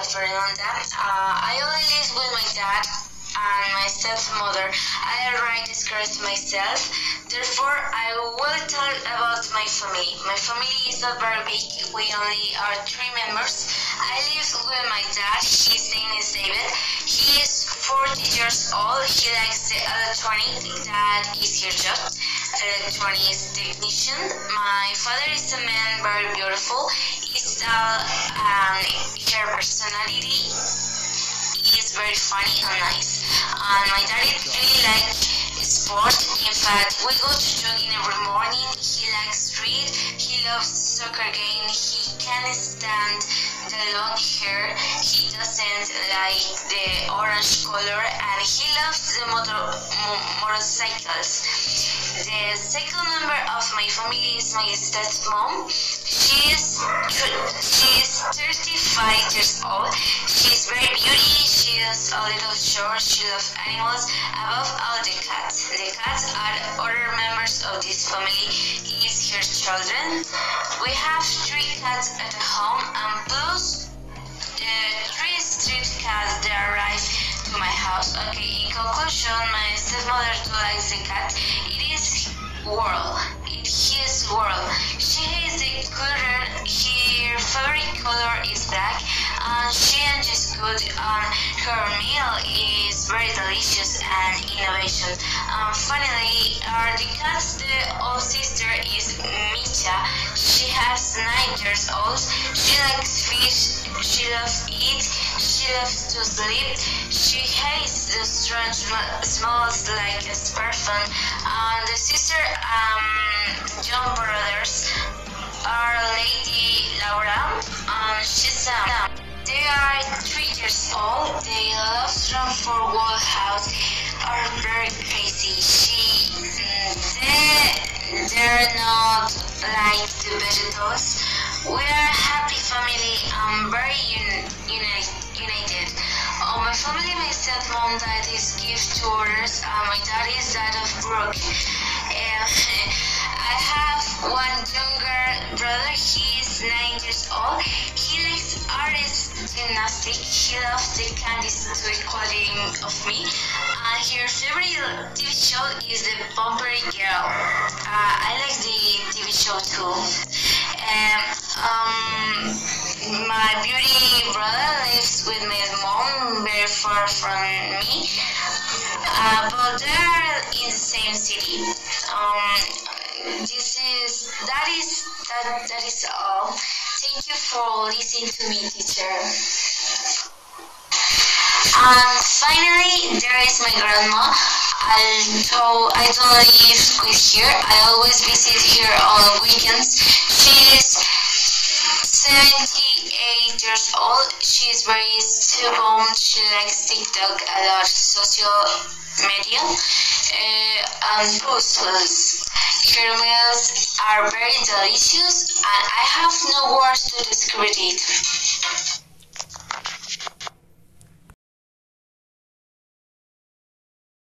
Maria Fernanda. Uh, I only live with my dad and my stepmother. I write scripts myself. Therefore, I will tell about my family. My family is not very big. We only are three members. I live with my dad. His name is David. He is 40 years old. He likes the electronic. That is his job. Electronics technician. My father is a man, very beautiful. Tall and her personality is very funny and nice. And my daddy really likes sport. In fact, we go to jogging every morning. He likes read. He loves soccer game. He can't stand the long hair. He doesn't like the orange color, and he loves the motor motorcycles. The second member of my family is my stepmom. She is she is 35 years old. She is very beauty. She is a little short. She loves animals. Above all, the cats. The cats are other members of this family. Is her children. We have three cats at home, and plus the three street cats that arrive to my house. Okay, in conclusion, my stepmother likes the cat. It is world. It is world. She good. And her meal is very delicious and innovation. And finally, our the cat's old sister is Micha. She has nine years old. She likes fish. She loves eat. She loves to sleep. She hates the strange smells like a perfume. And the sister, um, John Brothers, are Lady Laura. Um, she's um, they are three years old. They love wall house. Are very crazy. She, they, they're not like the vegetables. We are a happy family and very un- uni- united. Oh, my family, my stepmom died is gift to others, and my dad is that of Brooke. Um, I have one TV show is the Bumper Girl. Uh, I like the TV show too. Um, um, my beauty brother lives with my mom very far from me, uh, but they're in the same city. Um, this is that is that that is all. Thank you for listening to me, teacher. And finally, there is my grandma. Although I don't live with her, I always visit her on weekends. She is 78 years old. She is very stubborn. She likes TikTok a lot, social media, uh, and puzzles. Her meals are very delicious, and I have no words to describe it.